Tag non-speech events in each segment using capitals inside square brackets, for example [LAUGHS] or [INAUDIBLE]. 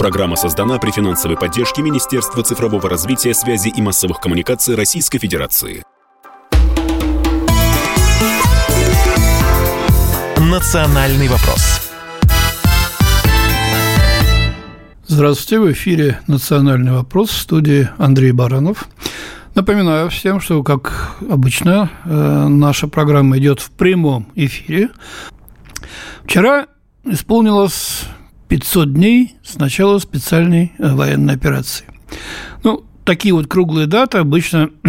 Программа создана при финансовой поддержке Министерства цифрового развития, связи и массовых коммуникаций Российской Федерации. «Национальный вопрос». Здравствуйте, в эфире «Национальный вопрос» в студии Андрей Баранов. Напоминаю всем, что, как обычно, э, наша программа идет в прямом эфире. Вчера исполнилось 500 дней с начала специальной э, военной операции. Ну, такие вот круглые даты обычно [CLEARS THROAT] э,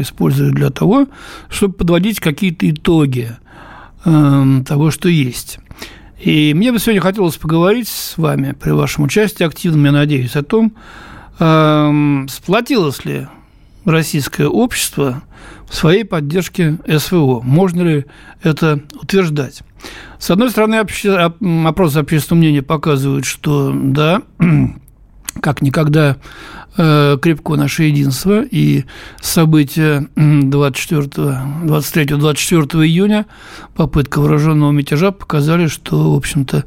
используют для того, чтобы подводить какие-то итоги э, того, что есть. И мне бы сегодня хотелось поговорить с вами при вашем участии активном, я надеюсь, о том, э, сплотилось ли российское общество в своей поддержке СВО. Можно ли это утверждать? С одной стороны, обще... опросы общественного мнения показывают, что да, [CLEARS THROAT] как никогда э, крепко наше единство, и события 23-24 июня, попытка вооруженного мятежа показали, что, в общем-то,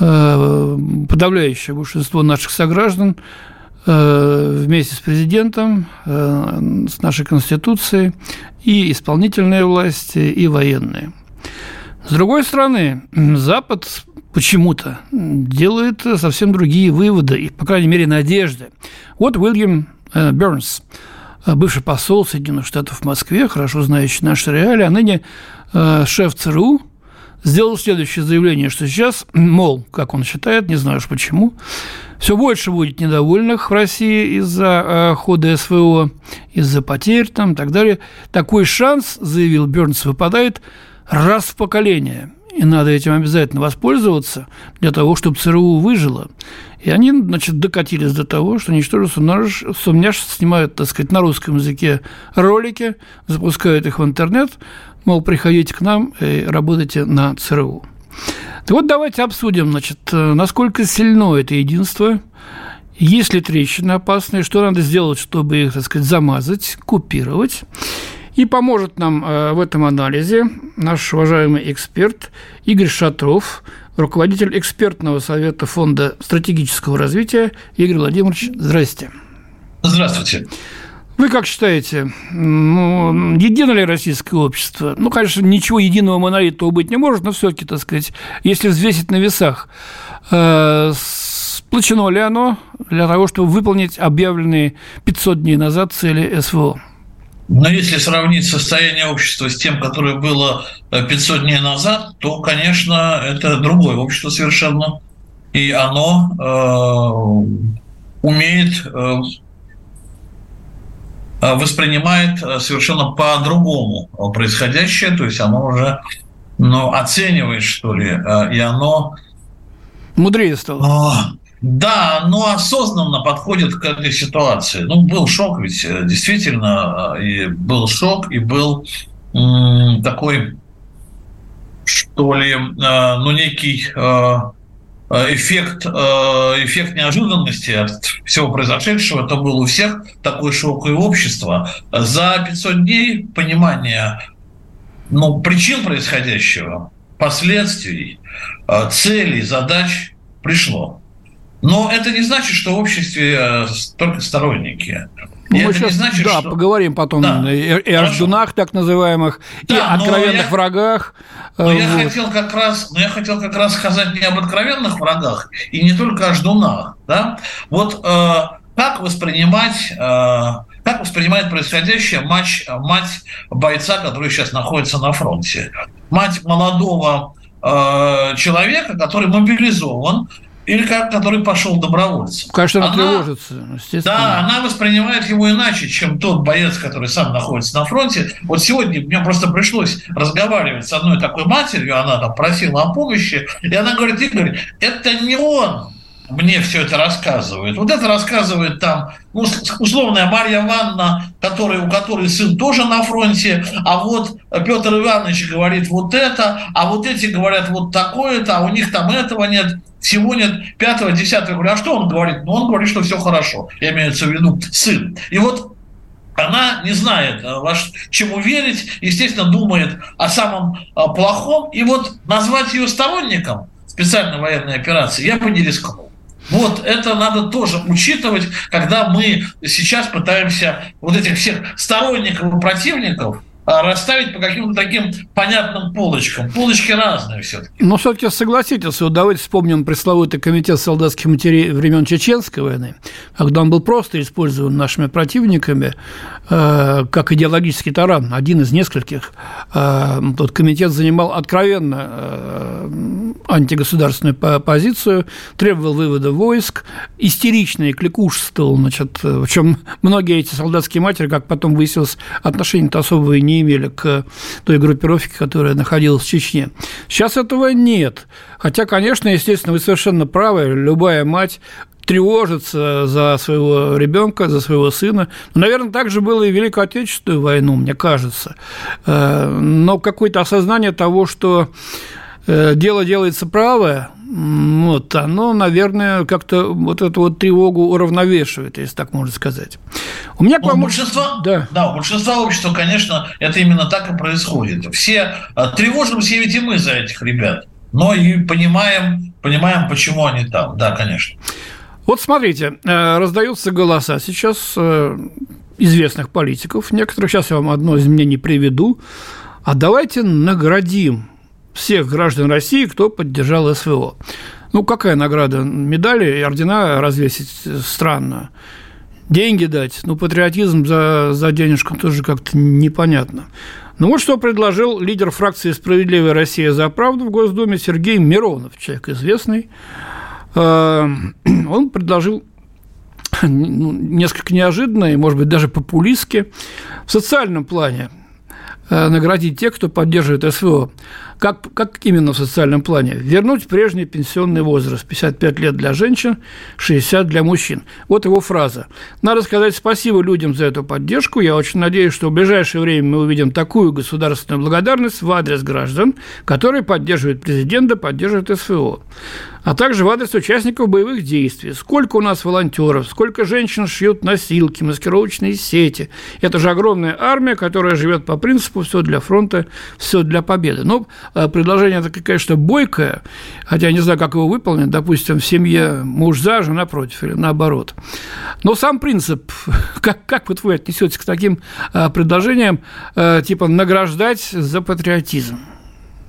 э, подавляющее большинство наших сограждан э, вместе с президентом, с нашей Конституцией, и исполнительная власть, и военные – с другой стороны, Запад почему-то делает совсем другие выводы, и, по крайней мере, надежды. Вот Уильям э, Бернс, э, бывший посол Соединенных Штатов в Москве, хорошо знающий наши реалии, а ныне э, шеф ЦРУ, сделал следующее заявление, что сейчас, мол, как он считает, не знаю уж почему, все больше будет недовольных в России из-за хода СВО, из-за потерь там и так далее. Такой шанс, заявил Бернс, выпадает раз в поколение. И надо этим обязательно воспользоваться для того, чтобы ЦРУ выжило. И они, значит, докатились до того, что ничтоже сумняш снимают, так сказать, на русском языке ролики, запускают их в интернет, мол, приходите к нам и работайте на ЦРУ. Так вот, давайте обсудим, значит, насколько сильно это единство, есть ли трещины опасные, что надо сделать, чтобы их, так сказать, замазать, купировать. И поможет нам э, в этом анализе наш уважаемый эксперт Игорь Шатров, руководитель экспертного совета Фонда стратегического развития. Игорь Владимирович, здрасте. Здравствуйте. Вы как считаете, ну, едино ли российское общество? Ну, конечно, ничего единого монолитного быть не может, но все-таки, так сказать, если взвесить на весах, э, сплочено ли оно для того, чтобы выполнить объявленные 500 дней назад цели СВО? Но если сравнить состояние общества с тем, которое было 500 э, дней назад, то, конечно, это другое общество совершенно. И оно э, умеет, э, э воспринимает э, совершенно по-другому происходящее, то есть оно уже ну, оценивает, что ли, и оно... Мудрее стало. Да, но осознанно подходит к этой ситуации. Ну, был шок ведь, э, действительно, э, и был шок, и был м, такой, что ли, э, ну, некий эффект, эффект неожиданности от всего произошедшего. Это был у всех такой шок и общество. За 500 дней понимания ну, причин происходящего, последствий, целей, задач пришло. Но это не значит, что в обществе э, только сторонники. Ну, мы сейчас, значит, да, что... поговорим потом да. и, и о ждунах так называемых, да, и откровенных я... врагах. Но вот. я хотел как раз, но я хотел как раз сказать не об откровенных врагах и не только о ждунах, да. Вот э, как воспринимать, э, как воспринимает происходящее мать, мать бойца, который сейчас находится на фронте, мать молодого э, человека, который мобилизован, или как, который пошел добровольцем. Конечно, она, она тревожится, естественно. Да, она воспринимает его иначе, чем тот боец, который сам находится на фронте. Вот сегодня мне просто пришлось разговаривать с одной такой матерью, она там просила о помощи, и она говорит, Игорь, это не он, мне все это рассказывает. Вот это рассказывает там, ну, условная Марья Ивановна, который, у которой сын тоже на фронте, а вот Петр Иванович говорит вот это, а вот эти говорят вот такое-то, а у них там этого нет, всего нет пятого, десятого. Я говорю, а что он говорит? Ну, он говорит, что все хорошо. Я имею в виду сын. И вот она не знает, э, во чему верить, естественно, думает о самом э, плохом. И вот назвать ее сторонником специальной военной операции я бы не рискнул. Вот это надо тоже учитывать, когда мы сейчас пытаемся вот этих всех сторонников и противников расставить по каким-то таким понятным полочкам. Полочки разные все-таки. Но все-таки согласитесь, вот давайте вспомним пресловутый комитет солдатских матерей времен Чеченской войны, когда он был просто использован нашими противниками э, как идеологический таран, один из нескольких. Э, тот комитет занимал откровенно э, антигосударственную позицию, требовал вывода войск, истерично и кликушествовал, значит, в чем многие эти солдатские матери, как потом выяснилось, отношения-то особого и не имели к той группировке, которая находилась в Чечне. Сейчас этого нет. Хотя, конечно, естественно, вы совершенно правы, любая мать тревожится за своего ребенка, за своего сына. Но, наверное, так же было и в Великую Отечественную войну, мне кажется. Э, но какое-то осознание того, что дело делается правое, вот, оно, наверное, как-то вот эту вот тревогу уравновешивает, если так можно сказать. У меня, ну, большинство, да. да, у большинства общества, конечно, это именно так и происходит. Все а, тревожимся ведь и мы за этих ребят, но и понимаем, понимаем, почему они там. Да, конечно. Вот смотрите, э, раздаются голоса сейчас э, известных политиков, некоторых, сейчас я вам одно из мнений приведу, а давайте наградим всех граждан России, кто поддержал СВО. Ну, какая награда? Медали и ордена развесить странно. Деньги дать, ну, патриотизм за, за денежку тоже как-то непонятно. Ну, вот что предложил лидер фракции «Справедливая Россия за правду» в Госдуме Сергей Миронов, человек известный. Э, [CLEARS THROAT] он предложил ну, несколько неожиданно и, может быть, даже популистски в социальном плане э, наградить тех, кто поддерживает СВО. Как, как именно в социальном плане? Вернуть прежний пенсионный возраст. 55 лет для женщин, 60 для мужчин. Вот его фраза. Надо сказать спасибо людям за эту поддержку. Я очень надеюсь, что в ближайшее время мы увидим такую государственную благодарность в адрес граждан, которые поддерживают президента, поддерживают СВО а также в адрес участников боевых действий. Сколько у нас волонтеров, сколько женщин шьют носилки, маскировочные сети. Это же огромная армия, которая живет по принципу «все для фронта, все для победы». Но э, предложение такое, конечно, бойкое, хотя я не знаю, как его выполнить, допустим, в семье муж за, жена против, или наоборот. Но сам принцип, [LAUGHS] как, как вот вы отнесетесь к таким э, предложениям, э, типа награждать за патриотизм?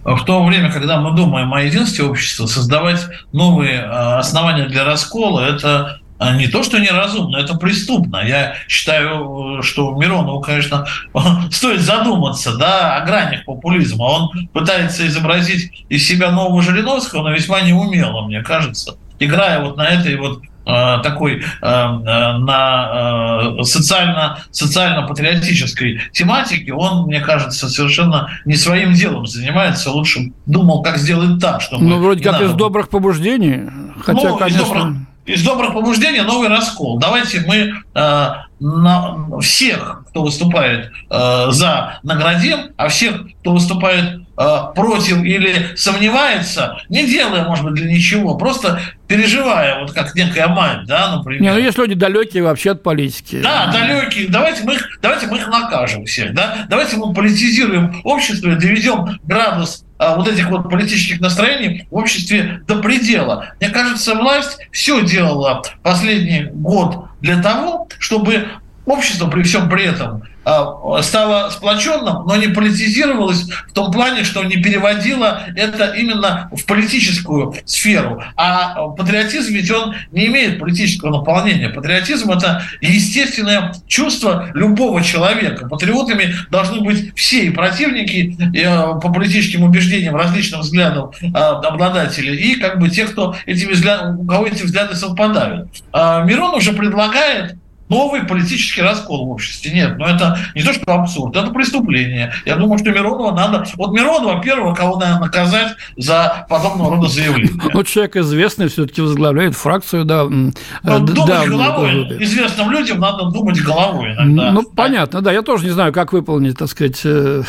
в то время, когда мы думаем о единстве общества, создавать новые а, основания для раскола – это а, не то, что неразумно, это преступно. Я считаю, что Миронову, конечно, [LAUGHS] стоит задуматься да, о гранях популизма. Он пытается изобразить из себя нового Жириновского, но весьма неумело, мне кажется, играя вот на этой вот Э, такой э, э, на социально, социально-патриотической тематике, он, мне кажется, совершенно не своим делом занимается, лучше думал, как сделать так, чтобы... Ну, вроде как надо... из добрых побуждений, хотя, ну, конечно... Из добрых, из добрых побуждений новый раскол. Давайте мы э, на всех, кто выступает э, за, наградим, а всех, кто выступает против или сомневается, не делая, может быть, для ничего, просто переживая, вот как некая мать, да, например. Не, ну есть люди далекие вообще от политики. Да, далекие. Давайте мы их, давайте мы их накажем всех, да. Давайте мы политизируем общество и доведем градус а, вот этих вот политических настроений в обществе до предела. Мне кажется, власть все делала последний год для того, чтобы общество при всем при этом а, стало сплоченным, но не политизировалось в том плане, что не переводило это именно в политическую сферу. А патриотизм ведь он не имеет политического наполнения. Патриотизм – это естественное чувство любого человека. Патриотами должны быть все и противники и, э, по политическим убеждениям, различным взглядам э, обладатели, и как бы те, кто этими взгляд, у кого эти взгляды совпадают. А Мирон уже предлагает новый политический раскол в обществе. Нет, но ну это не то, что абсурд, это преступление. Я думаю, что Миронова надо... Вот Миронова первого, кого надо наказать за подобного рода заявления. Вот человек известный все-таки возглавляет фракцию, да. Но э, думать да, головой. Известным людям надо думать головой иногда. Ну, понятно, да. Я тоже не знаю, как выполнить, так сказать, э,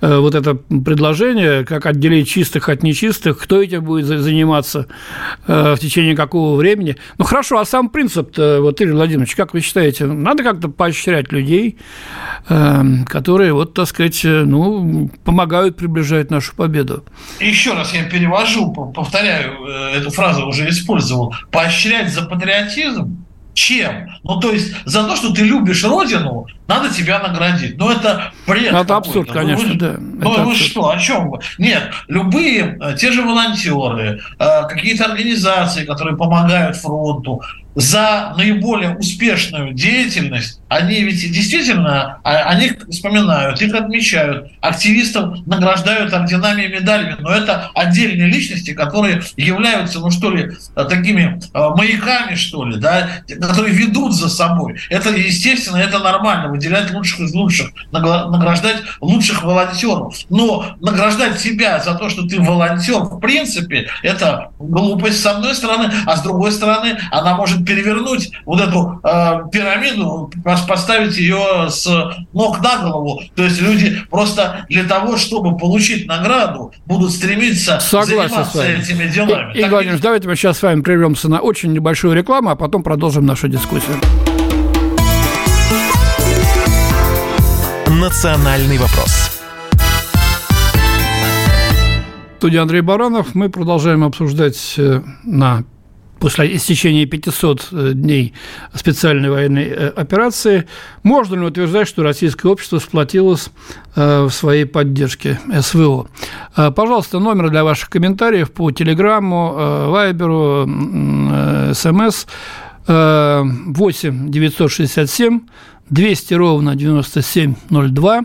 э, вот это предложение, как отделить чистых от нечистых, кто этим будет заниматься в течение какого времени. Ну, хорошо, а сам принцип вот, Игорь Владимирович, как вы считаете, считаете, надо как-то поощрять людей, эм, которые, вот, так сказать, ну, помогают приближать нашу победу? Еще раз я перевожу, повторяю, эту фразу уже использовал. Поощрять за патриотизм чем? Ну, то есть, за то, что ты любишь родину, надо тебя наградить. Ну, это бред. Это абсурд, ну, конечно, вы, да. Ну, это вы абсурд. что, о чем вы? Нет, любые, э, те же волонтеры, э, какие-то организации, которые помогают фронту, за наиболее успешную деятельность, они ведь действительно а, о них вспоминают, их отмечают, активистов награждают орденами и медалями, но это отдельные личности, которые являются, ну что ли, такими а, маяками, что ли, да, которые ведут за собой. Это естественно, это нормально, выделять лучших из лучших, награждать лучших волонтеров. Но награждать себя за то, что ты волонтер, в принципе, это глупость с одной стороны, а с другой стороны, она может перевернуть вот эту э, пирамиду, поставить ее с ног на голову. То есть люди просто для того, чтобы получить награду, будут стремиться Согласен заниматься этими делами. И, Игорь Владимирович, давайте мы сейчас с вами прервемся на очень небольшую рекламу, а потом продолжим нашу дискуссию. Национальный вопрос. студии Андрей Баранов. Мы продолжаем обсуждать э, на после истечения 500 э, дней специальной военной э, операции, можно ли утверждать, что российское общество сплотилось э, в своей поддержке СВО? Пожалуйста, номер для ваших комментариев по телеграмму, вайберу, смс 8 967 200 ровно 9702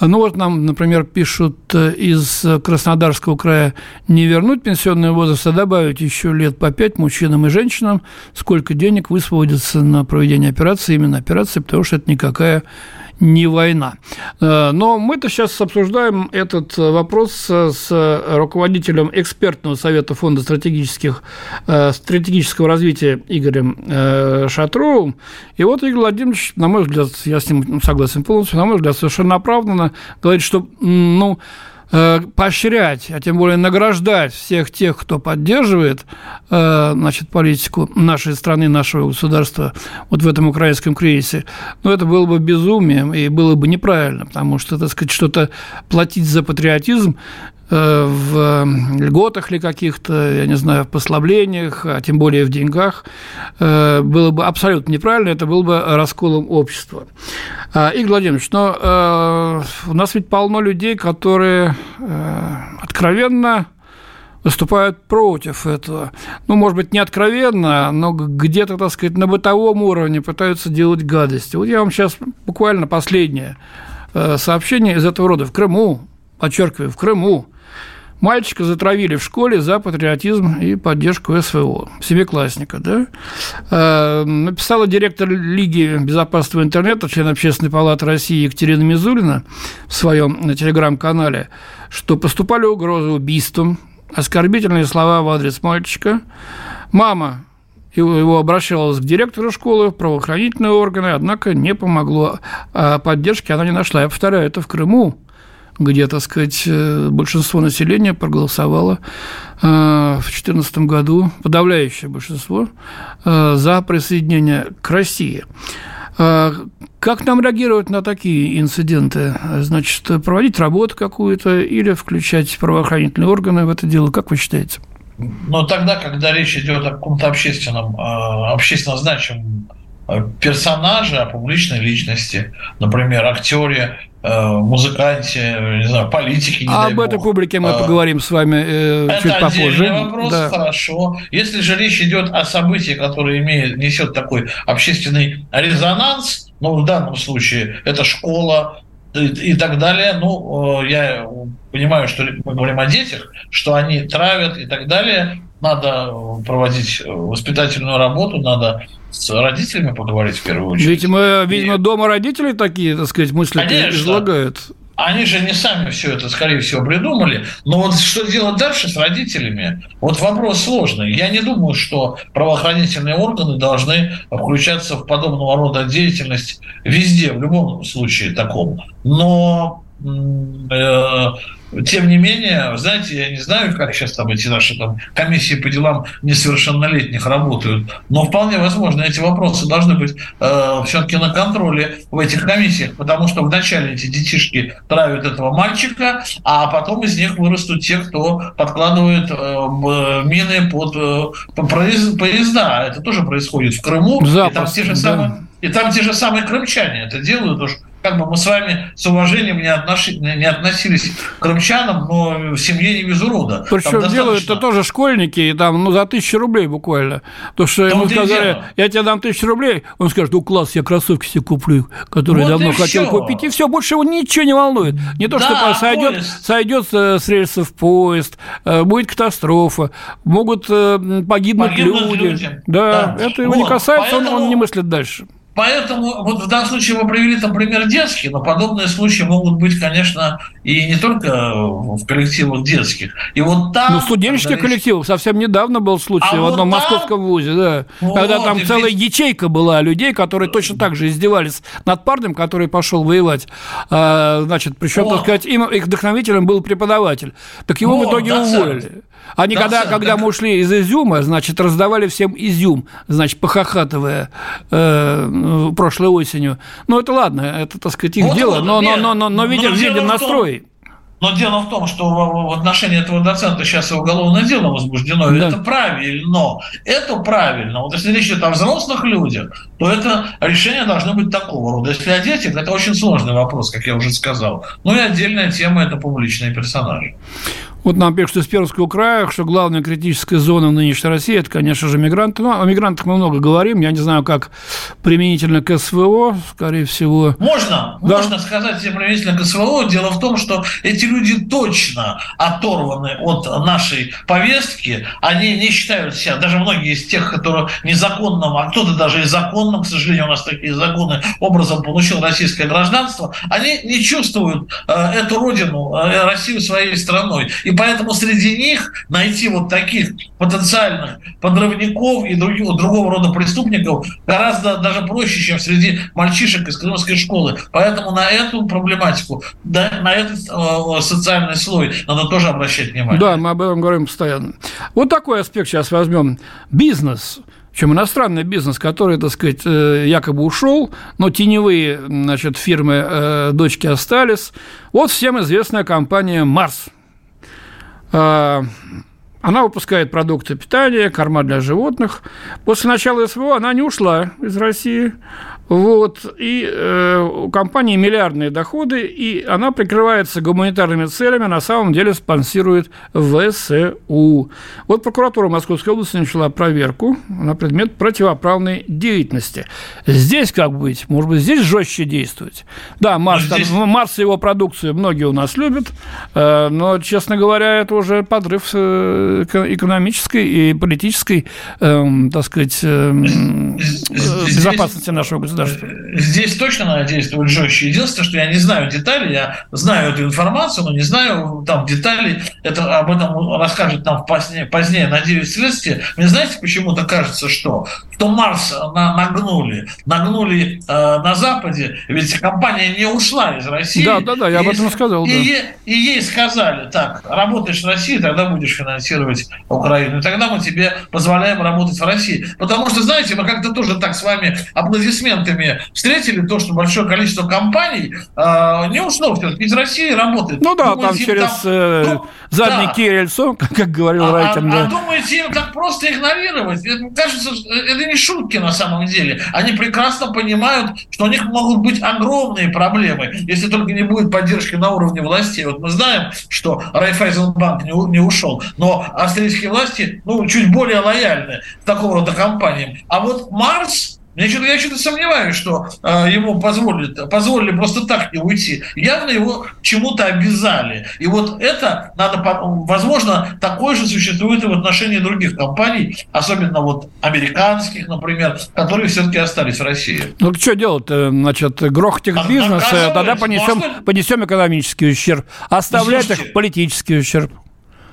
ну вот нам, например, пишут э, из Краснодарского края не вернуть пенсионный возраст, а добавить еще лет по пять мужчинам и женщинам, сколько денег высвободится на проведение операции, именно операции, потому что это никакая не война. Э, но мы-то сейчас обсуждаем этот вопрос с руководителем экспертного совета Фонда стратегических, э, стратегического развития Игорем э, Шатровым. И вот Игорь Владимирович, на мой взгляд, я с ним согласен полностью, на мой взгляд, совершенно оправданно говорит, что, ну, Э, поощрять, а тем более награждать всех тех, кто поддерживает э, значит, политику нашей страны, нашего государства вот в этом украинском кризисе, ну, это было бы безумием и было бы неправильно, потому что, так сказать, что-то платить за патриотизм Э, в льготах ли каких-то, я не знаю, в послаблениях, а тем более в деньгах, э, было бы абсолютно неправильно, это было бы расколом общества. А, Игорь Владимирович, но э, у нас ведь полно людей, которые откровенно выступают против этого. Ну, может быть, не откровенно, но где-то, так сказать, на бытовом уровне пытаются делать гадости. Вот я вам сейчас буквально последнее сообщение из этого рода. В Крыму, подчеркиваю, в Крыму Мальчика затравили в школе за патриотизм и поддержку СВО, семиклассника, да? Э, написала директор Лиги безопасного интернета, член Общественной палаты России Екатерина Мизулина в своем телеграм-канале, что поступали угрозы убийством, оскорбительные слова в адрес мальчика. Мама его обращалась к директору школы, в правоохранительные органы, однако не помогло. А поддержки она не нашла. Я повторяю, это в Крыму где, так сказать, э, большинство населения проголосовало э, в 2014 году, подавляющее большинство, э, за присоединение к России. Как нам реагировать на такие инциденты? Значит, проводить работу какую-то или включать правоохранительные органы в это дело? Как вы считаете? Но тогда, когда речь идет о каком-то общественном, общественно значимом персонаже, о публичной личности, например, актере, Э, музыканте, не знаю, политике. Не а об этой публике мы а, поговорим с вами э, это чуть попозже. вопрос, да. хорошо. Если же речь идет о событии, которое имеет, несет такой общественный резонанс, ну, в данном случае это школа, и, и так далее. Ну, э, я понимаю, что мы говорим о детях, что они травят и так далее. Надо проводить воспитательную работу, надо с родителями поговорить в первую очередь. Видимо, видимо дома родители такие, так сказать, мысли Конечно. излагают. Они же не сами все это, скорее всего, придумали. Но вот что делать дальше с родителями? Вот вопрос сложный. Я не думаю, что правоохранительные органы должны включаться в подобного рода деятельность везде, в любом случае таком. Но э, тем не менее, знаете, я не знаю, как сейчас там эти наши там комиссии по делам несовершеннолетних работают, но вполне возможно, эти вопросы должны быть э, все-таки на контроле в этих комиссиях, потому что вначале эти детишки травят этого мальчика, а потом из них вырастут те, кто подкладывает э, мины под э, поезда. Это тоже происходит в Крыму. Запросто, и там те же да. самые и там те же самые крымчане это делают уж как бы мы с вами с уважением не, отноши, не относились к крымчанам, но в семье не без урода. Причем достаточно... делают это тоже школьники, и там, ну, за тысячу рублей буквально. То, что ему сказали, я тебе дам тысячу рублей, он скажет, ну, класс, я кроссовки себе куплю, которые вот давно хотел все. купить, и все, больше его ничего не волнует. Не то, да, что сойдет, сойдет с рельсов поезд, э, будет катастрофа, могут э, погибнуть, погибнуть люди. Люди. Да, да, это его вот, не касается, поэтому... он, он не мыслит дальше. Поэтому вот в данном случае вы привели там пример детский, но подобные случаи могут быть, конечно, и не только в коллективах детских. И вот там... Ну, студенческих когда... коллективах совсем недавно был случай а в одном вот там... московском вузе, да. Вот, когда там и целая ячейка была людей, которые точно так же издевались над парнем, который пошел воевать. А, значит, причем, вот. так сказать, им, их вдохновителем был преподаватель. Так его вот, в итоге уволили. Они когда, центр. когда мы ушли из изюма, значит, раздавали всем изюм, значит, похохатывая э, прошлой осенью. Ну, это ладно, это, так сказать, их вот дело, но, но, но, но, но видим, видим настрой. Но дело в том, что в отношении этого доцента сейчас и уголовное дело возбуждено. Да. Это правильно. Это правильно. Вот если речь идет о взрослых людях, то это решение должно быть такого рода. Если о детях, это очень сложный вопрос, как я уже сказал. Ну и отдельная тема – это публичные персонажи. Вот нам пишут из Пермского края, что главная критическая зона в нынешней России – это, конечно же, мигранты. Ну, о мигрантах мы много говорим. Я не знаю, как применительно к СВО, скорее всего. Можно, да. можно сказать применительно к СВО. Дело в том, что эти люди точно оторваны от нашей повестки. Они не считают себя, даже многие из тех, которые незаконным, а кто-то даже и законным, к сожалению, у нас такие законы, образом получил российское гражданство, они не чувствуют э, эту родину, э, Россию своей страной. И поэтому среди них найти вот таких потенциальных подрывников и других, другого рода преступников гораздо даже проще, чем среди мальчишек из крымской школы. Поэтому на эту проблематику, да, на этот э, социальный слой надо тоже обращать внимание. Да, мы об этом говорим постоянно. Вот такой аспект сейчас возьмем. Бизнес чем иностранный бизнес, который, так сказать, э, якобы ушел, но теневые значит, фирмы э, дочки остались. Вот всем известная компания «Марс», она выпускает продукты питания, корма для животных. После начала СВО она не ушла из России. Вот, и э, у компании миллиардные доходы, и она прикрывается гуманитарными целями, на самом деле спонсирует ВСУ. Вот прокуратура Московской области начала проверку на предмет противоправной деятельности. Здесь как быть? Может быть, здесь жестче действовать? Да, Марс, здесь... там, Марс и его продукцию многие у нас любят, э, но, честно говоря, это уже подрыв э, экономической и политической, э, так сказать, э, безопасности нашего государства государства? Здесь точно надо действовать жестче. Единственное, что я не знаю деталей, я знаю эту информацию, но не знаю там деталей. Это об этом расскажет нам позднее, позднее надеюсь, следствие. Мне знаете, почему-то кажется, что, что Марс на, нагнули. Нагнули э, на Западе, ведь компания не ушла из России. Да, да, да, я об этом сказал. И, да. и, и ей сказали, так, работаешь в России, тогда будешь финансировать Украину. И тогда мы тебе позволяем работать в России. Потому что, знаете, мы как-то тоже так с вами аплодисментами встретили то, что большое количество компаний э, не ушло все-таки из России работает. Ну да, думаете, там через там, э, ну, задний да. кирельцо, как, [LAUGHS] как говорил а, Райтин. А, да. а думаете, им так просто игнорировать? Это, кажется, это не шутки на самом деле. Они прекрасно понимают, что у них могут быть огромные проблемы, если только не будет поддержки на уровне властей. Вот мы знаем, что Райфайзенбанк не, не ушел, но австрийские власти ну, чуть более лояльны к такого рода компаниям. А вот Марс я что-то, я что-то сомневаюсь, что э, ему позволили, позволили просто так не уйти. Явно его чему-то обязали. И вот это надо, возможно, такое же существует и в отношении других компаний, особенно вот американских, например, которые все-таки остались в России. Ну, что делать? Значит, грохать их бизнес, тогда понесем, понесем экономический ущерб. Оставлять ну, их политический ущерб.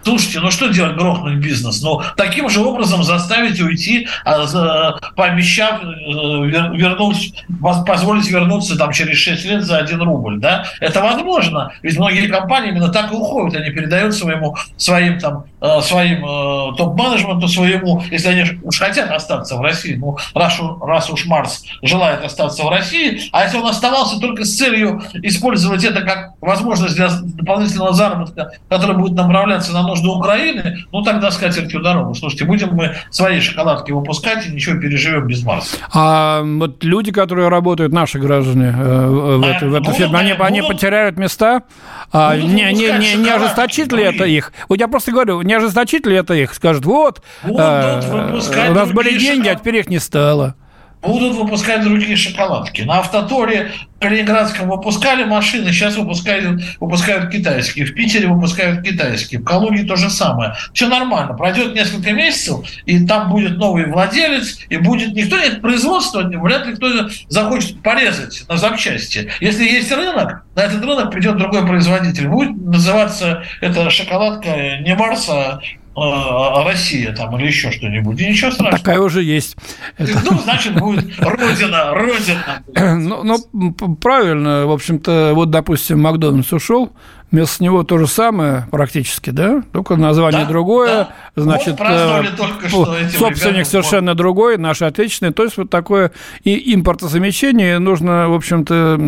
Слушайте, ну что делать, грохнуть бизнес? Ну, таким же образом заставить уйти, а, пообещав э, вернуть, позволить вернуться там через 6 лет за 1 рубль, да? Это возможно, ведь многие компании именно так и уходят, они передают своему, своим там, э, своим э, топ-менеджменту, своему, если они уж хотят остаться в России, ну, раз, раз уж Марс желает остаться в России, а если он оставался только с целью использовать это как возможность для дополнительного заработка, который будет направляться на нужды Украины, ну тогда с катертью дорогу. Слушайте, будем мы свои шоколадки выпускать и ничего переживем без Марса. А вот люди, которые работают, наши граждане э, в, а, в этой фирме, они, они потеряют места? А, не, не, не, не ожесточит ли это их? Вот я просто говорю, не ожесточит ли это их? Скажут, вот, вот э, у нас были деньги, а теперь их не стало будут выпускать другие шоколадки. На автоторе Калининградском выпускали машины, сейчас выпускают, выпускают китайские. В Питере выпускают китайские. В Калуге то же самое. Все нормально. Пройдет несколько месяцев, и там будет новый владелец, и будет никто нет производства, вряд ли кто захочет порезать на запчасти. Если есть рынок, на этот рынок придет другой производитель. Будет называться эта шоколадка не Марса, а Россия там или еще что-нибудь. И ничего страшного. Такая уже есть. Ну, значит, будет Родина, Родина. [CLEARS THROAT] Ну, ну, правильно, в общем-то, вот, допустим, Макдональдс ушел, Вместо него то же самое практически, да? Только название да, другое. Да. Значит, вот э, только что собственник совершенно другой, наш отечественный. То есть вот такое и импортозамещение нужно, в общем-то,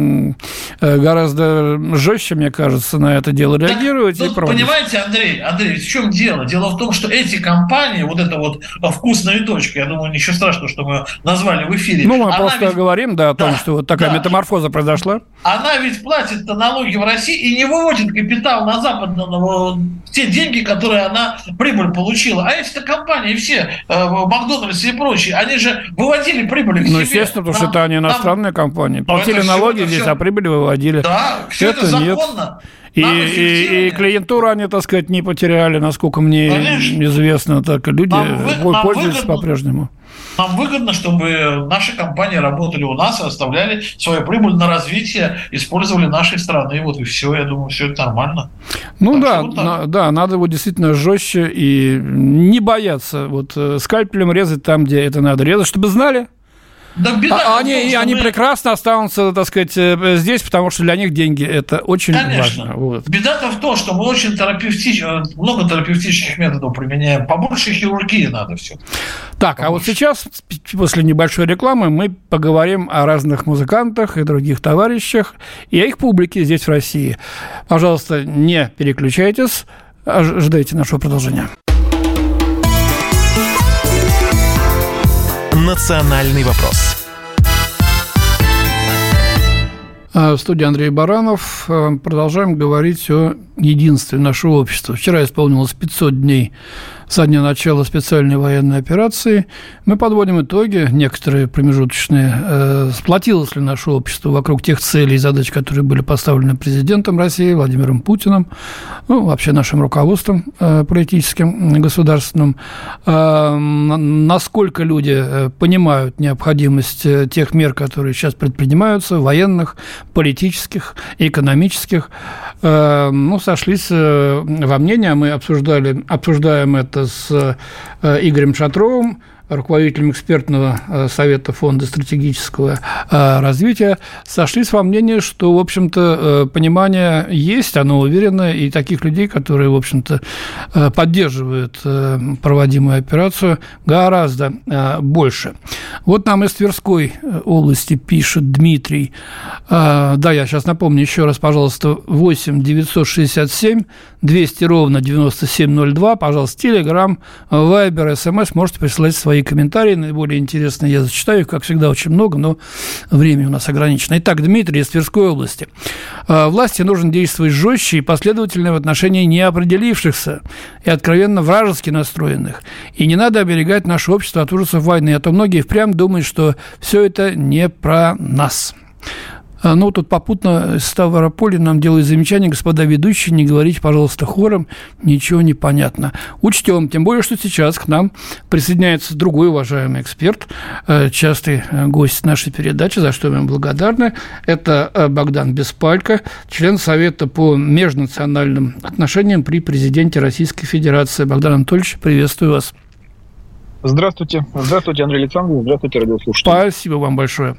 э, гораздо жестче, мне кажется, на это дело реагировать. Да, и ну, понимаете, Андрей, Андрей, в чем дело? Дело в том, что эти компании, вот это вот вкусные точки, я думаю, ничего страшного, что мы назвали в эфире. Ну, мы просто ведь... говорим, да, о том, да, что вот такая да. метаморфоза произошла. Она ведь платит налоги в России и не выводит капитал на Запад, те деньги, которые она прибыль получила. А эти-то компании все, э, Макдональдс и прочие, они же выводили прибыль к ну, себе. Ну, естественно, потому что это они иностранные нам... компании. Платили налоги здесь, все... а прибыль выводили. Да, все это, это законно. И, и, и клиентуру они, так сказать, не потеряли, насколько мне Конечно. известно. Так люди нам, пользуются по-прежнему. Нам выгодно, чтобы наши компании работали у нас и оставляли свою прибыль на развитие, использовали нашей страны. Вот и все. Я думаю, все это нормально. Ну так да, вот на, да, надо вот действительно жестче и не бояться вот э, скальпелем резать там, где это надо резать, чтобы знали, да беда, а, они, том, они мы... прекрасно останутся, так сказать, э, здесь, потому что для них деньги это очень Конечно. важно. Вот. Беда-то в том, что мы очень терапевтич... Э, много терапевтических методов применяем. Побольше хирургии надо все. Так, Побольше. а вот сейчас, после небольшой рекламы, мы поговорим о разных музыкантах и других товарищах, и о их публике здесь, в России. Пожалуйста, не переключайтесь, ждайте нашего продолжения. «Национальный вопрос». А, в студии Андрей Баранов. А, продолжаем говорить о единстве нашего общества. Вчера исполнилось 500 дней со дня начала специальной военной операции. Мы подводим итоги, некоторые промежуточные. Э, сплотилось ли наше общество вокруг тех целей и задач, которые были поставлены президентом России Владимиром Путиным, ну, вообще нашим руководством э, политическим, государственным. Э, насколько люди понимают необходимость тех мер, которые сейчас предпринимаются, военных, политических, экономических. Ну, сошлись во мнении, мы обсуждали, обсуждаем это с э, Игорем Шатровым, руководителем экспертного э, совета Фонда стратегического э, развития, сошлись во мнении, что, в общем-то, понимание есть, оно уверено, и таких людей, которые, в общем-то, поддерживают проводимую операцию, гораздо больше. Вот нам из Тверской области пишет Дмитрий. Да, я сейчас напомню еще раз, пожалуйста, 8 967 200 ровно 9702, пожалуйста, Телеграм, Вайбер, СМС, можете присылать свои комментарии, наиболее интересные я зачитаю, их, как всегда, очень много, но время у нас ограничено. Итак, Дмитрий из Тверской области. «А, власти нужно действовать жестче и последовательно в отношении неопределившихся и откровенно вражески настроенных. И не надо оберегать наше общество от ужасов войны, а то многие впрямь думают, что все это не про нас. А, ну, тут попутно Ставрополь нам делает замечание, господа ведущие, не говорите, пожалуйста, хором, ничего не понятно. Учтем, тем более, что сейчас к нам присоединяется другой уважаемый эксперт, э, частый э, гость нашей передачи, за что мы им благодарны. Это э, Богдан Беспалько, член Совета по межнациональным отношениям при президенте Российской Федерации. Богдан Анатольевич, приветствую вас. Здравствуйте. Здравствуйте, Андрей Александрович. Здравствуйте, радиослушатели. Спасибо вам большое.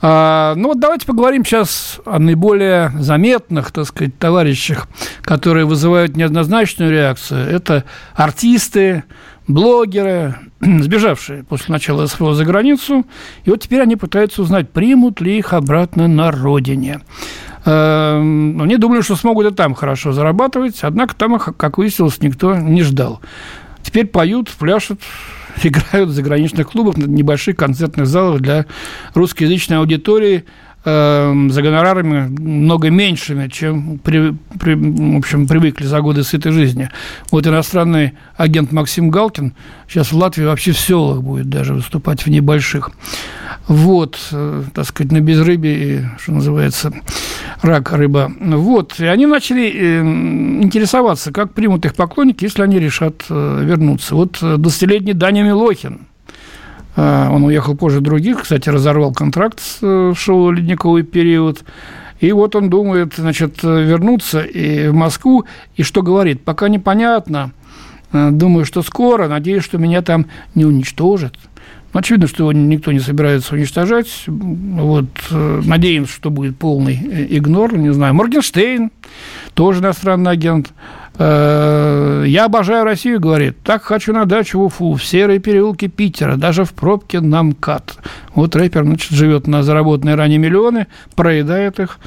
А, ну вот давайте поговорим сейчас о наиболее заметных, так сказать, товарищах, которые вызывают неоднозначную реакцию. Это артисты, блогеры, [CLEARS THROAT] сбежавшие после начала СВО за границу. И вот теперь они пытаются узнать, примут ли их обратно на родине. Эм, они думали, что смогут и там хорошо зарабатывать, однако там их, как выяснилось, никто не ждал. Теперь поют, пляшут, играют в заграничных клубах, небольших концертных залах для русскоязычной аудитории э, за гонорарами много меньшими, чем при, при, в общем, привыкли за годы сытой жизни. Вот иностранный агент Максим Галкин сейчас в Латвии вообще в селах будет даже выступать в небольших. Вот, э, так сказать, на безрыбье, и, что называется, рак, рыба. Вот, и они начали э, интересоваться, как примут их поклонники, если они решат э, вернуться. Вот 20-летний Даня Милохин, он уехал позже других, кстати, разорвал контракт в шоу «Ледниковый период», и вот он думает, значит, вернуться и в Москву, и что говорит, пока непонятно, думаю, что скоро, надеюсь, что меня там не уничтожат – Очевидно, что его никто не собирается уничтожать. Вот, э, надеемся, что будет полный э, игнор. Не знаю, Моргенштейн, тоже иностранный агент. Э, Я обожаю Россию, говорит. Так хочу на дачу в Уфу, в серые переулки Питера, даже в пробке на МКАД. Вот рэпер, значит, живет на заработанные ранее миллионы, проедает их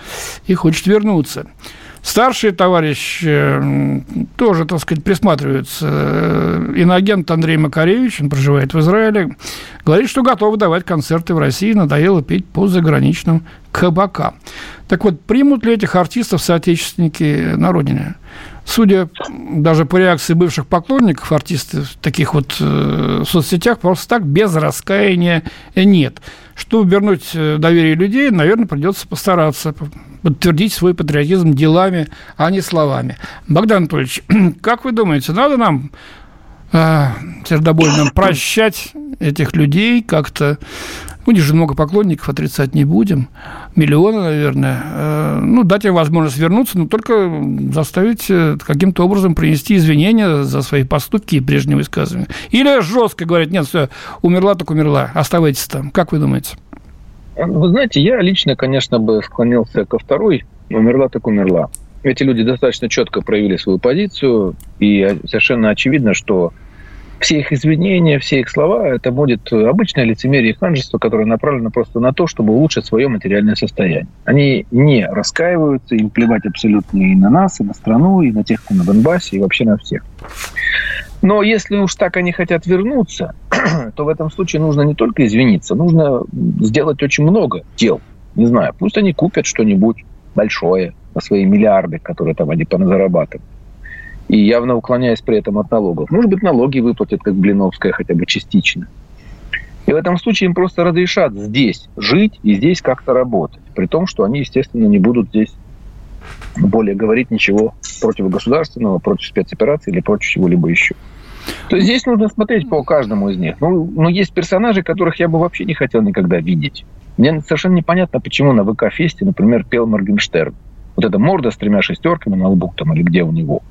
и хочет вернуться. Старший товарищ э, тоже, так сказать, присматривается. Э, иноагент Андрей Макаревич, он проживает в Израиле, говорит, что готов давать концерты в России, надоело петь по заграничным кабакам. Так вот, примут ли этих артистов соотечественники на родине? Судя даже по реакции бывших поклонников артистов таких вот э, соцсетях, просто так без раскаяния нет. Чтобы вернуть доверие людей, наверное, придется постараться подтвердить свой патриотизм делами, а не словами. Богдан Анатольевич, [CLEARS THROAT] как вы думаете, надо нам э, сердобольно прощать этих людей как-то? У них же много поклонников, отрицать не будем. Миллионы, наверное. Э, ну, дать им возможность вернуться, но только заставить э, каким-то образом принести извинения за свои поступки и прежние высказывания. Или жестко говорить, нет, все, умерла так умерла, оставайтесь там. Как вы думаете? Вы знаете, я лично, конечно, бы склонился ко второй. Умерла так умерла. Эти люди достаточно четко проявили свою позицию, и совершенно очевидно, что все их извинения, все их слова – это будет обычное лицемерие и ханжество, которое направлено просто на то, чтобы улучшить свое материальное состояние. Они не раскаиваются, им плевать абсолютно и на нас, и на страну, и на тех, кто на Донбассе, и вообще на всех. Но если уж так они хотят вернуться, [CLEARS THROAT] то в этом случае нужно не только извиниться, нужно сделать очень много дел. Не знаю, пусть они купят что-нибудь большое на свои миллиарды, которые там они поназарабатывают. И явно уклоняясь при этом от налогов. Может быть, налоги выплатят, как Блиновская, хотя бы частично. И в этом случае им просто разрешат здесь жить и здесь как-то работать. При том, что они, естественно, не будут здесь более говорить ничего против государственного, против спецоперации или против чего-либо еще. То есть здесь нужно смотреть по каждому из них. Ну, ну, есть персонажи, которых я бы вообще не хотел никогда видеть. Мне совершенно непонятно, почему на ВК-фесте, например, пел Моргенштерн. Вот эта морда с тремя шестерками на лбу там или где у него.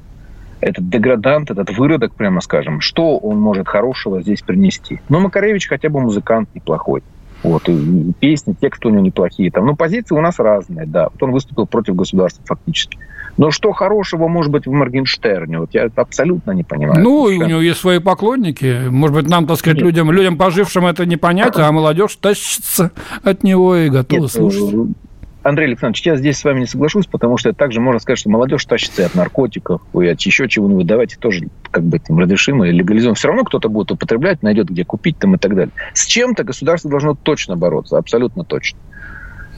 Этот деградант, этот выродок, прямо скажем, что он может хорошего здесь принести? Ну, Макаревич хотя бы музыкант неплохой. Вот, и песни, тексты у него неплохие. Там. Ну, позиции у нас разные, да. Вот он выступил против государства фактически. Но что хорошего может быть в Моргенштерне? Вот я это абсолютно не понимаю. Ну, и у него есть свои поклонники. Может быть, нам, так сказать, людям, людям пожившим это не понять, а молодежь тащится от него и готова Нет, слушать. Андрей Александрович, я здесь с вами не соглашусь, потому что также можно сказать, что молодежь тащится и от наркотиков, и от еще чего-нибудь. Давайте тоже как бы там разрешим и легализуем. Все равно кто-то будет употреблять, найдет где купить там и так далее. С чем-то государство должно точно бороться, абсолютно точно.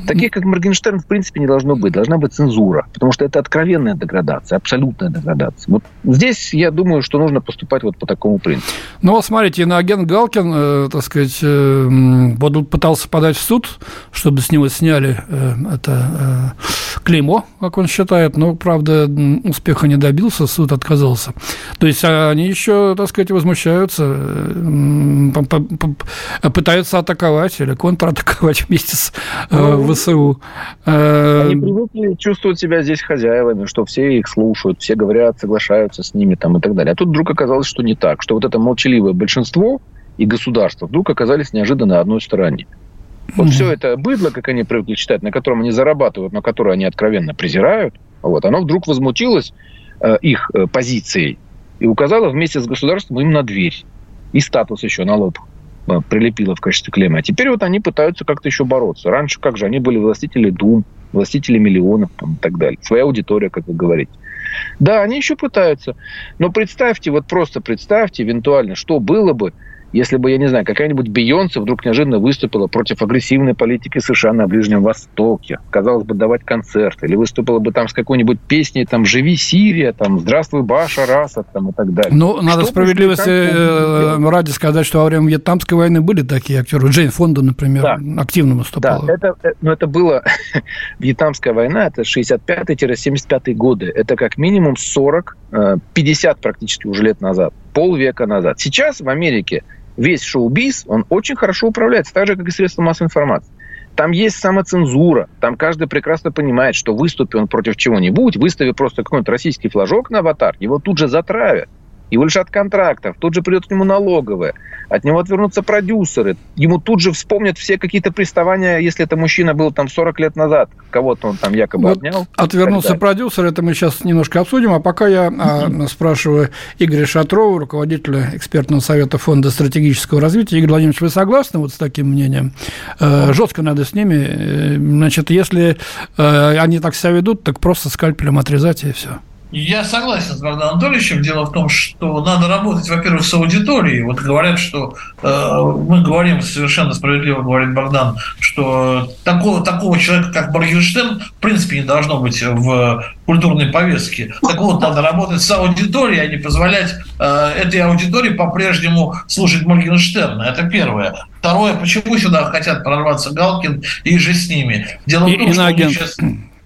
Таких, как Моргенштерн, в принципе, не должно быть. Должна быть цензура. Потому что это откровенная деградация, абсолютная деградация. Вот здесь, я думаю, что нужно поступать вот по такому принципу. Ну, вот смотрите, иноагент Галкин, э, так сказать, э, пытался подать в суд, чтобы с него сняли э, это э, клеймо, как он считает, но, правда, успеха не добился, суд отказался. То есть они еще, так сказать, возмущаются, э, пытаются атаковать или контратаковать [LAUGHS] вместе с э, ну, ВСУ. Э, они привыкли чувствовать себя здесь хозяевами, что все их слушают, все говорят, соглашаются с ними там, и так далее. А тут вдруг оказалось, что не так, что вот это молчаливое большинство и государство вдруг оказались неожиданно на одной стороне. Вот mm все это быдло, как они привыкли читать, на котором они зарабатывают, на которое они откровенно презирают, вот, оно вдруг возмутилось э, их э, позицией и указало вместе с государством им на дверь. И статус еще на лоб прилепила в качестве клейма. А теперь вот они пытаются как-то еще бороться. Раньше как же? Они были властители дум, властители миллионов там, и так далее. Своя аудитория, как вы говорите. Да, они еще пытаются. Но представьте, вот просто представьте, эвентуально, что было бы, если бы, я не знаю, какая-нибудь Бейонсе вдруг неожиданно выступила против агрессивной политики США на Ближнем Востоке, казалось бы, давать концерт, или выступила бы там с какой-нибудь песней, там, «Живи, Сирия», там, «Здравствуй, Баша, Расад», там, и так далее. Ну, надо справедливости э, ради сказать, что во время Вьетнамской войны были такие актеры. Джейн Фонда, например, да. активно выступала. Да, это, э, ну, это было... [LAUGHS] Вьетнамская война, это 65-75 годы. Это как минимум 40, 50 э, практически уже лет назад полвека назад. Сейчас в Америке весь шоу-биз, он очень хорошо управляется, так же, как и средства массовой информации. Там есть самоцензура, там каждый прекрасно понимает, что выступи он против чего-нибудь, выстави просто какой-нибудь российский флажок на аватар, его тут же затравят его лишат контрактов, тут же придет к нему налоговая, от него отвернутся продюсеры, ему тут же вспомнят все какие-то приставания, если это мужчина был там 40 лет назад, кого-то он там якобы вот обнял. Отвернулся продюсер, это мы сейчас немножко обсудим, а пока я а, спрашиваю Игоря Шатрова, руководителя экспертного совета Фонда стратегического развития. Игорь Владимирович, вы согласны вот с таким мнением? Э, жестко надо с ними, э, значит, если э, они так себя ведут, так просто скальпелем отрезать и все. Я согласен с Богданом Анатольевичем. Дело в том, что надо работать, во-первых, с аудиторией. Вот говорят, что э, мы говорим, совершенно справедливо говорит Богдан, что такого, такого человека, как Моргенштерн, в принципе, не должно быть в культурной повестке. Так вот, надо работать с аудиторией, а не позволять э, этой аудитории по-прежнему слушать Моргенштерна. Это первое. Второе, почему сюда хотят прорваться Галкин и же с ними? Дело и, в том, что они сейчас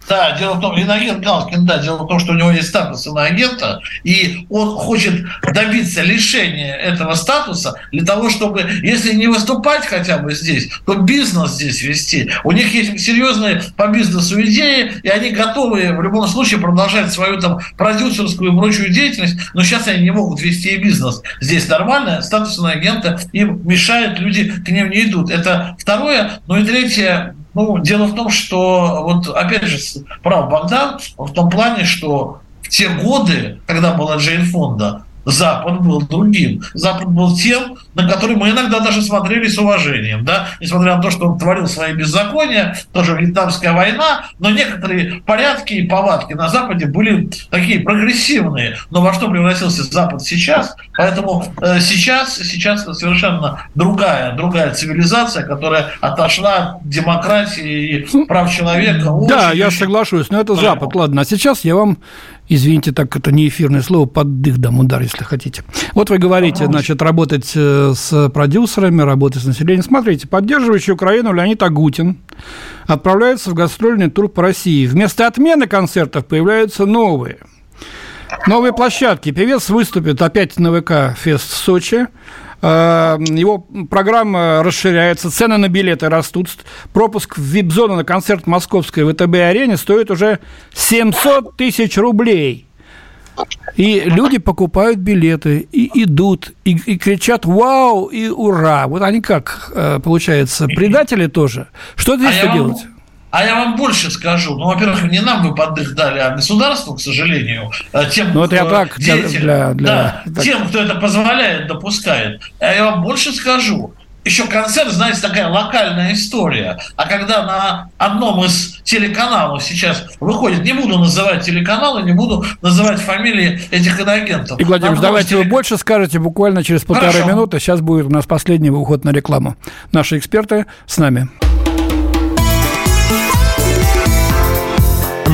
да, дело в том, иноагент Галкин, да, дело в том, что у него есть статус иноагента, и он хочет добиться лишения этого статуса для того, чтобы, если не выступать хотя бы здесь, то бизнес здесь вести. У них есть серьезные по бизнесу идеи, и они готовы в любом случае продолжать свою там продюсерскую и прочую деятельность, но сейчас они не могут вести и бизнес. Здесь нормально, статус иноагента им мешает, люди к ним не идут. Это второе. Ну и третье, ну, дело в том, что, вот опять же, прав Богдан, в том плане, что в те годы, когда была Джейн Фонда, Запад был другим. Запад был тем, на который мы иногда даже смотрели с уважением, да, несмотря на то, что он творил свои беззакония, тоже Вьетнамская война, но некоторые порядки и повадки на Западе были такие прогрессивные. Но во что превратился Запад сейчас? Поэтому э, сейчас, сейчас совершенно другая, другая цивилизация, которая отошла от демократии и прав человека. Да, я соглашусь, но это Запад, ладно. А сейчас я вам извините, так это не эфирное слово, под дых дам удар, если хотите. Вот вы говорите, значит, работать э, с продюсерами, работать с населением. Смотрите, поддерживающий Украину Леонид Агутин отправляется в гастрольный тур по России. Вместо отмены концертов появляются новые. Новые площадки. Певец выступит опять на ВК Фест в Сочи. Э, его программа расширяется, цены на билеты растут. Пропуск в вип-зону на концерт московской ВТБ-арене стоит уже 700 тысяч рублей. И люди покупают билеты, и идут, и, и кричат «Вау!» и «Ура!». Вот они как, э, получается, предатели тоже. Что здесь а делать? А я вам больше скажу. Ну, во-первых, не нам вы поддых дали, а государству, к сожалению. Э, тем, ну, это я так, деятель, для, для, да, так. тем, кто это позволяет, допускает. А я вам больше скажу. Еще концерт, знаете, такая локальная история. А когда на одном из телеканалов сейчас выходит, не буду называть телеканалы, не буду называть фамилии этих иноагентов. И, Владимир, давайте телек... вы больше скажете буквально через полторы Хорошо. минуты. Сейчас будет у нас последний выход на рекламу. Наши эксперты с нами.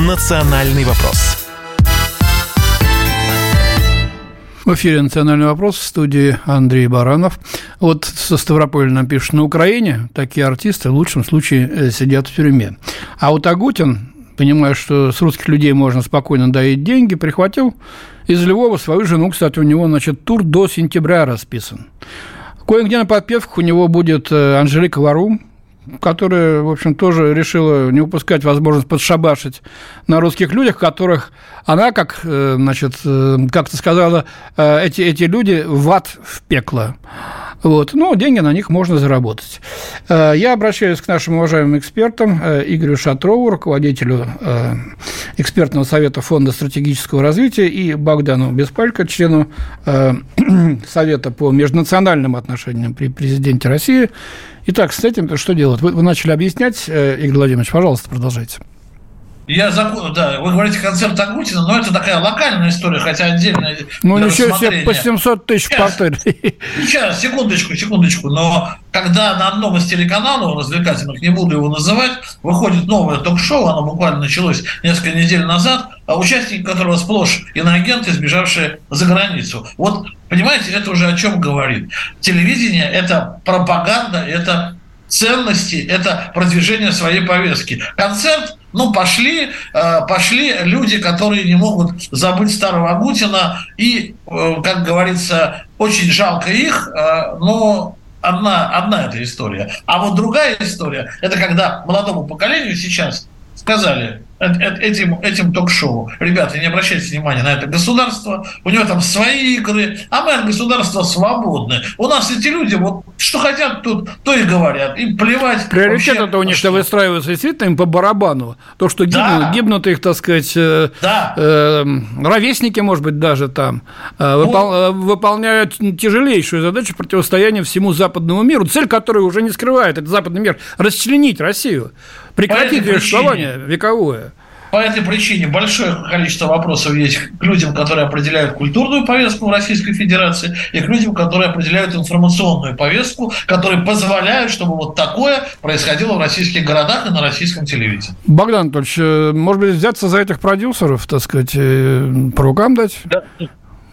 «Национальный вопрос». В эфире «Национальный вопрос» в студии Андрей Баранов. Вот со Ставрополя нам пишут, на Украине такие артисты в лучшем случае э, сидят в тюрьме. А вот Агутин, понимая, что с русских людей можно спокойно доить деньги, прихватил из Львова свою жену. Кстати, у него, значит, тур до сентября расписан. Кое-где на подпевках у него будет э, Анжелика Варум, которая, в общем, тоже решила не упускать возможность подшабашить на русских людях, которых она, как, э, значит, э, как-то сказала, э, эти, эти люди в ад, в пекло. Вот. Но деньги на них можно заработать. Я обращаюсь к нашим уважаемым экспертам, Игорю Шатрову, руководителю экспертного совета Фонда стратегического развития, и Богдану Беспалько, члену [CLEARS THROAT] Совета по межнациональным отношениям при президенте России. Итак, с этим что делать? Вы, вы начали объяснять, Игорь Владимирович, пожалуйста, продолжайте. Я закон, да, вы говорите концерт Агутина, но это такая локальная история, хотя отдельная. Ну, ничего себе, по 700 тысяч повторили. Сейчас, секундочку, секундочку. Но когда на одном из телеканалов развлекательных, не буду его называть, выходит новое ток-шоу, оно буквально началось несколько недель назад, а участники которого сплошь иноагенты, сбежавшие за границу. Вот, понимаете, это уже о чем говорит. Телевидение – это пропаганда, это ценности, это продвижение своей повестки. Концерт ну, пошли, э, пошли люди, которые не могут забыть старого Агутина, и, э, как говорится, очень жалко их, э, но одна, одна эта история. А вот другая история, это когда молодому поколению сейчас сказали, этим, этим ток-шоу. Ребята, не обращайте внимания на это государство, у него там свои игры, а мы от государства свободны. У нас эти люди вот что хотят тут, то и говорят. Им плевать. Приоритет это у них что выстраивается действительно им по барабану. То, что гибнут, да. гибнут их, так сказать, э, да. э, ровесники, может быть, даже там, э, ну, выпол, э, выполняют тяжелейшую задачу противостояния всему западному миру, цель которой уже не скрывает, это западный мир, расчленить Россию, прекратить существование вековое. По этой причине большое количество вопросов есть к людям, которые определяют культурную повестку в Российской Федерации, и к людям, которые определяют информационную повестку, которые позволяют, чтобы вот такое происходило в российских городах и на российском телевидении. Богдан Анатольевич, э, может быть, взяться за этих продюсеров, так сказать, э, по рукам дать? Да,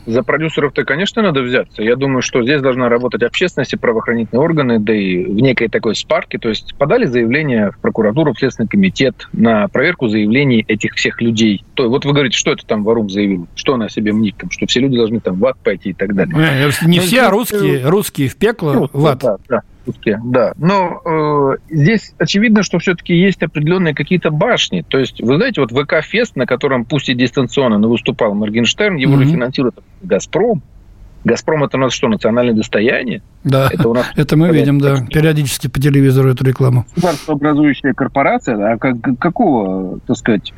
за продюсеров-то, конечно, надо взяться. Я думаю, что здесь должна работать общественность и правоохранительные органы, да и в некой такой спарке. То есть подали заявление в прокуратуру, в Следственный комитет на проверку заявлений этих всех людей. То, вот вы говорите, что это там Варум заявил? Что она себе мнит? Там, что все люди должны там в ад пойти и так далее. Не, не все, а русские, русские в пекло, ну, в ад. Да, да отпуске, да. Но э, здесь очевидно, что все-таки есть определенные какие-то башни. То есть, вы знаете, вот ВК-фест, на котором пусть и дистанционно, но выступал Моргенштерн, его mm-hmm. финансирует «Газпром». «Газпром» — это у нас что, национальное достояние? Да, это, у нас [LAUGHS] это мы видим, да, периодически по телевизору эту рекламу. Государствообразующая корпорация, а как, какого, так сказать,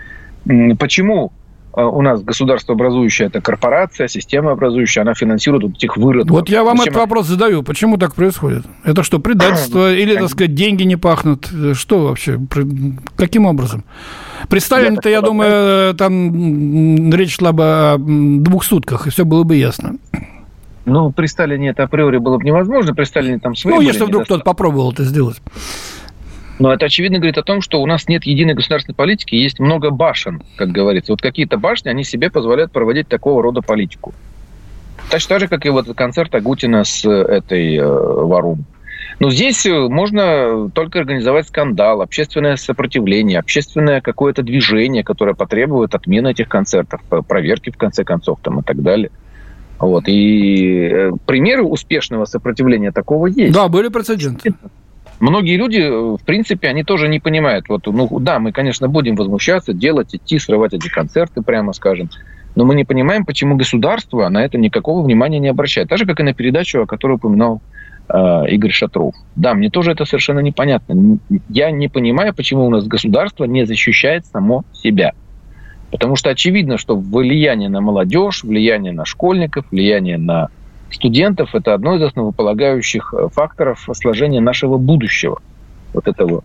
почему у нас государство образующее, это корпорация, система образующая, она фингирует вот этих выродков. Вот я вам Зачем этот вопрос задаю. Почему так происходит? Это что, предательство? или, так сказать, деньги не пахнут? Что вообще? Каким образом? При Сталине-то, я думаю, там речь шла бы о двух сутках, и все было бы ясно. Ну, при Сталине это априори было бы невозможно. При Сталине там свои... Ну, если вдруг кто-то попробовал это сделать. Но это очевидно говорит о том, что у нас нет единой государственной политики, есть много башен, как говорится. Вот какие-то башни, они себе позволяют проводить такого рода политику. Точно так же, как и вот концерт Агутина с э, этой э, Варум. Но здесь э, можно только организовать скандал, общественное сопротивление, общественное какое-то движение, которое потребует отмены этих концертов, проверки в конце концов там, и так далее. Вот. И э, примеры успешного сопротивления такого есть. Да, были прецеденты. Многие люди, э, в принципе, они тоже не понимают. Вот, ну да, мы, конечно, будем возмущаться, делать, идти, срывать эти концерты, прямо скажем. Но мы не понимаем, почему государство на это никакого внимания не обращает. Так же, как и на передачу, о которой упоминал э, Игорь Шатров. Да, мне тоже это совершенно непонятно. Я не понимаю, почему у нас государство не защищает само себя. Потому что очевидно, что влияние на молодежь, влияние на школьников, влияние на студентов – это одно из основополагающих э, факторов сложения нашего будущего. Вот этого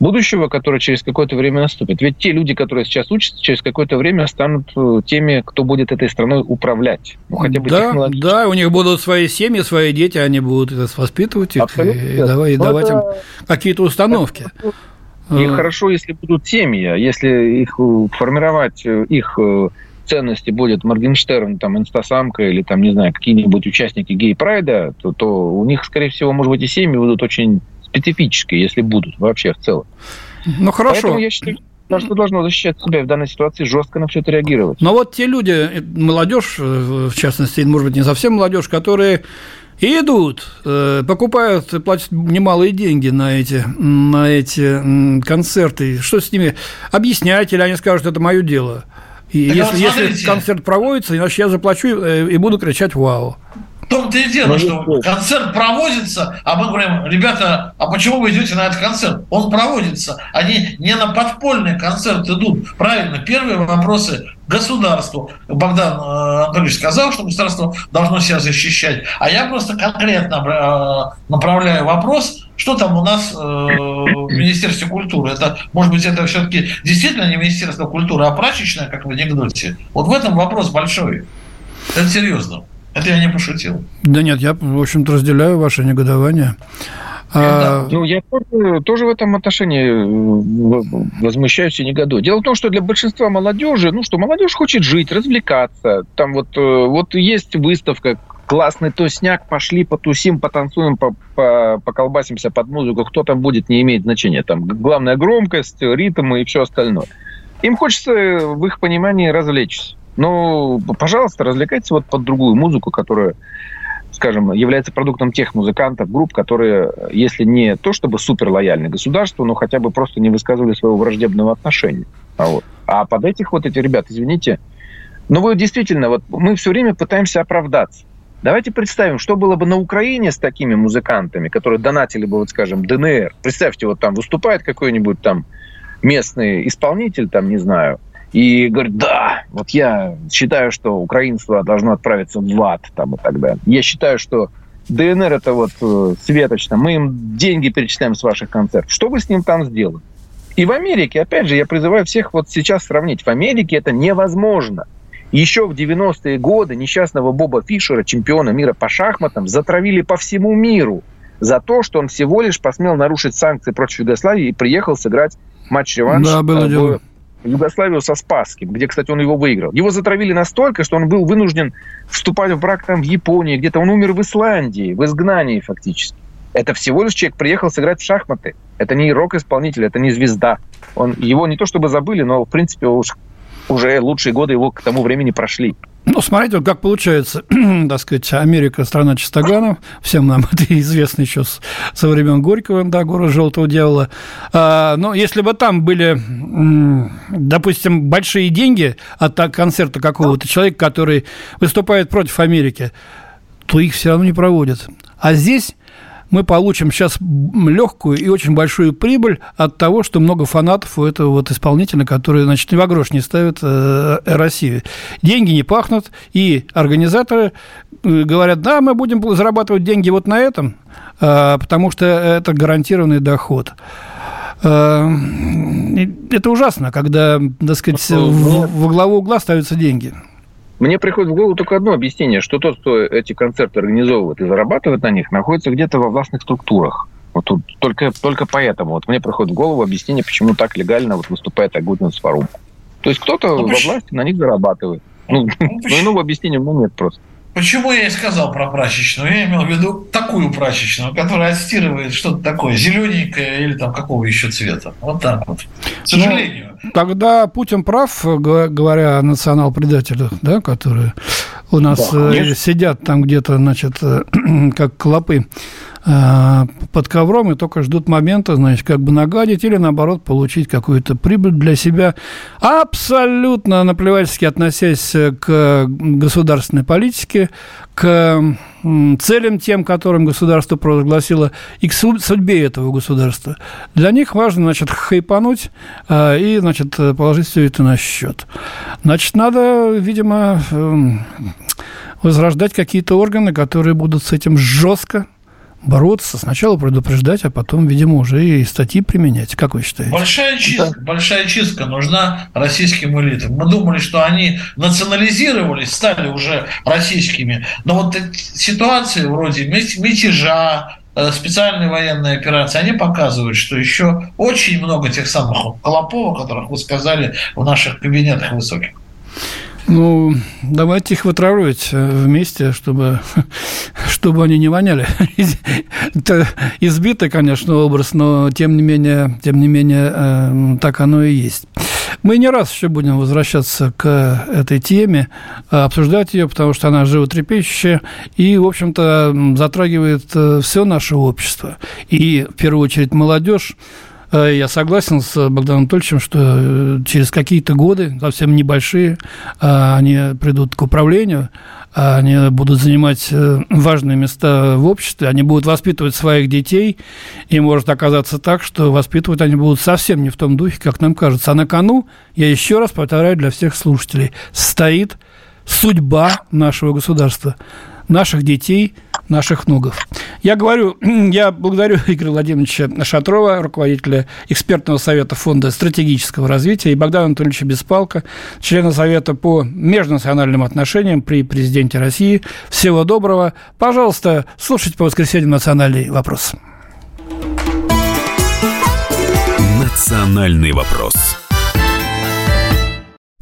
будущего, которое через какое-то время наступит. Ведь те люди, которые сейчас учатся, через какое-то время станут э, теми, кто будет этой страной управлять. Ну, хотя бы да, да, у них будут свои семьи, свои дети, они будут воспитывать их Абсолютно. и, давай, и давать им какие-то установки. И а... хорошо, если будут семьи, а если их формировать, их ценности будет Моргенштерн, там, инстасамка или, там, не знаю, какие-нибудь участники гей-прайда, то, то у них, скорее всего, может быть, и семьи будут очень специфические, если будут вообще в целом. Ну, хорошо. Поэтому я считаю, Государство должно защищать себя в данной ситуации, жестко на все это реагировать. Но вот те люди, э, молодежь, э, в частности, может быть, не совсем молодежь, которые идут, э, покупают, платят немалые деньги на эти, на эти концерты. Что с ними? Объяснять, или они скажут, это мое дело. И так если, вот если концерт проводится, значит, я заплачу и буду кричать «Вау!» В том-то и дело, ну, что концерт проводится, а мы говорим, ребята, а почему вы идете на этот концерт? Он проводится. Они не на подпольный концерт идут. Правильно, первые вопросы государству. Богдан э, Анатольевич сказал, что государство должно себя защищать. А я просто конкретно э, направляю вопрос, что там у нас э, в Министерстве культуры. Это, может быть, это все-таки действительно не Министерство культуры, а прачечное, как в анекдоте. Вот в этом вопрос большой. Это серьезно. Это я не пошутил. Да нет, я, в общем-то, разделяю ваше негодование. А... Ну, я тоже, тоже в этом отношении э, возмущаюсь и негодую. Дело в том, что для большинства молодежи, ну что, молодежь хочет жить, развлекаться. Там вот, э, вот есть выставка, классный тусняк, пошли потусим, потанцуем, по, по, поколбасимся под музыку. Кто там будет, не имеет значения. Там главная громкость, ритм и все остальное. Им хочется, в их понимании, развлечься. Ну, пожалуйста, развлекайтесь вот под другую музыку, которая, скажем, является продуктом тех музыкантов, групп, которые, если не то чтобы супер лояльны государству, но хотя бы просто не высказывали своего враждебного отношения. А, вот. а под этих вот эти ребят, извините, ну вы действительно, вот мы все время пытаемся оправдаться. Давайте представим, что было бы на Украине с такими музыкантами, которые донатили бы, вот скажем, ДНР. Представьте, вот там выступает какой-нибудь там местный исполнитель, там, не знаю, и говорит, да, вот я считаю, что украинство должно отправиться в ад там и так далее. Я считаю, что ДНР это вот э, светочно, мы им деньги перечисляем с ваших концертов. Что вы с ним там сделали? И в Америке, опять же, я призываю всех вот сейчас сравнить. В Америке это невозможно. Еще в 90-е годы несчастного Боба Фишера, чемпиона мира по шахматам, затравили по всему миру за то, что он всего лишь посмел нарушить санкции против Югославии и приехал сыграть матч-реванш да, было э, дело. Югославию со Спасским, где, кстати, он его выиграл. Его затравили настолько, что он был вынужден вступать в брак там в Японии, где-то он умер в Исландии, в изгнании фактически. Это всего лишь человек приехал сыграть в шахматы. Это не рок-исполнитель, это не звезда. Он, его не то чтобы забыли, но, в принципе, уж, уже лучшие годы его к тому времени прошли. Ну, смотрите, вот как получается, [CLEARS THROAT] так сказать, Америка – страна чистоганов, всем нам [LAUGHS] это известно еще со времен Горького, да, город Желтого Дьявола. А, но если бы там были, допустим, большие деньги от концерта какого-то человека, который выступает против Америки, то их все равно не проводят. А здесь мы получим сейчас легкую и очень большую прибыль от того, что много фанатов у этого вот исполнителя, который, значит, ни в грош не ставит э, Россию. Деньги не пахнут, и организаторы э, говорят, да, мы будем зарабатывать деньги вот на этом, э, потому что это гарантированный доход. Э, это ужасно, когда, так сказать, во главу угла ставятся деньги. Мне приходит в голову только одно объяснение, что тот, кто эти концерты организовывает и зарабатывает на них, находится где-то во властных структурах. Вот тут только, только поэтому вот мне приходит в голову объяснение, почему так легально вот выступает Агутин с форум. То есть кто-то ну, во власти на них зарабатывает. Ну, ну, [LAUGHS] ну иного объяснения ну, нет просто. Почему я и сказал про прачечную? Я имел в виду такую прачечную, которая отстирывает что-то такое зелененькое или там какого еще цвета. Вот так вот. К сожалению. Ну, тогда Путин прав, говоря о национал-предателях, да, которые у нас да, э, сидят там где-то, значит, э, [CLEARS THROAT] как клопы под ковром и только ждут момента, значит, как бы нагадить или, наоборот, получить какую-то прибыль для себя, абсолютно наплевательски относясь к государственной политике, к целям тем, которым государство провозгласило, и к судьбе этого государства. Для них важно, значит, хайпануть э, и, значит, положить все это на счет. Значит, надо, видимо, эм, возрождать какие-то органы, которые будут с этим жестко бороться, сначала предупреждать, а потом, видимо, уже и статьи применять. Как вы считаете? Большая чистка, да. большая чистка нужна российским элитам. Мы думали, что они национализировались, стали уже российскими. Но вот ситуации вроде мятежа, э, специальные военные операции, они показывают, что еще очень много тех самых клопов, о которых вы сказали в наших кабинетах высоких. Ну, давайте их вытравливать э, вместе, чтобы, [LAUGHS] чтобы они не воняли. [LAUGHS] Это избитый, конечно, образ, но тем не менее, тем не менее, э, так оно и есть. Мы не раз еще будем возвращаться к этой теме, обсуждать ее, потому что она животрепещущая и, в общем-то, затрагивает э, все наше общество. И, в первую очередь, молодежь, Э, я согласен с Богданом Анатольевичем, что э, через какие-то годы, совсем небольшие, э, они придут к управлению, они будут занимать важные места в обществе, они будут воспитывать своих детей, и может оказаться так, что воспитывать они будут совсем не в том духе, как нам кажется. А на кону, я еще раз повторяю для всех слушателей, стоит судьба нашего государства, наших детей – наших ногов. Я говорю, [CLEARS THROAT] я благодарю [LAUGHS] Игоря Владимировича Шатрова, руководителя экспертного совета Фонда стратегического развития, и Богдана Анатольевича Беспалка, члена Совета по межнациональным отношениям при президенте России. Всего доброго. Пожалуйста, слушайте по воскресеньям «Национальный вопрос». «Национальный вопрос».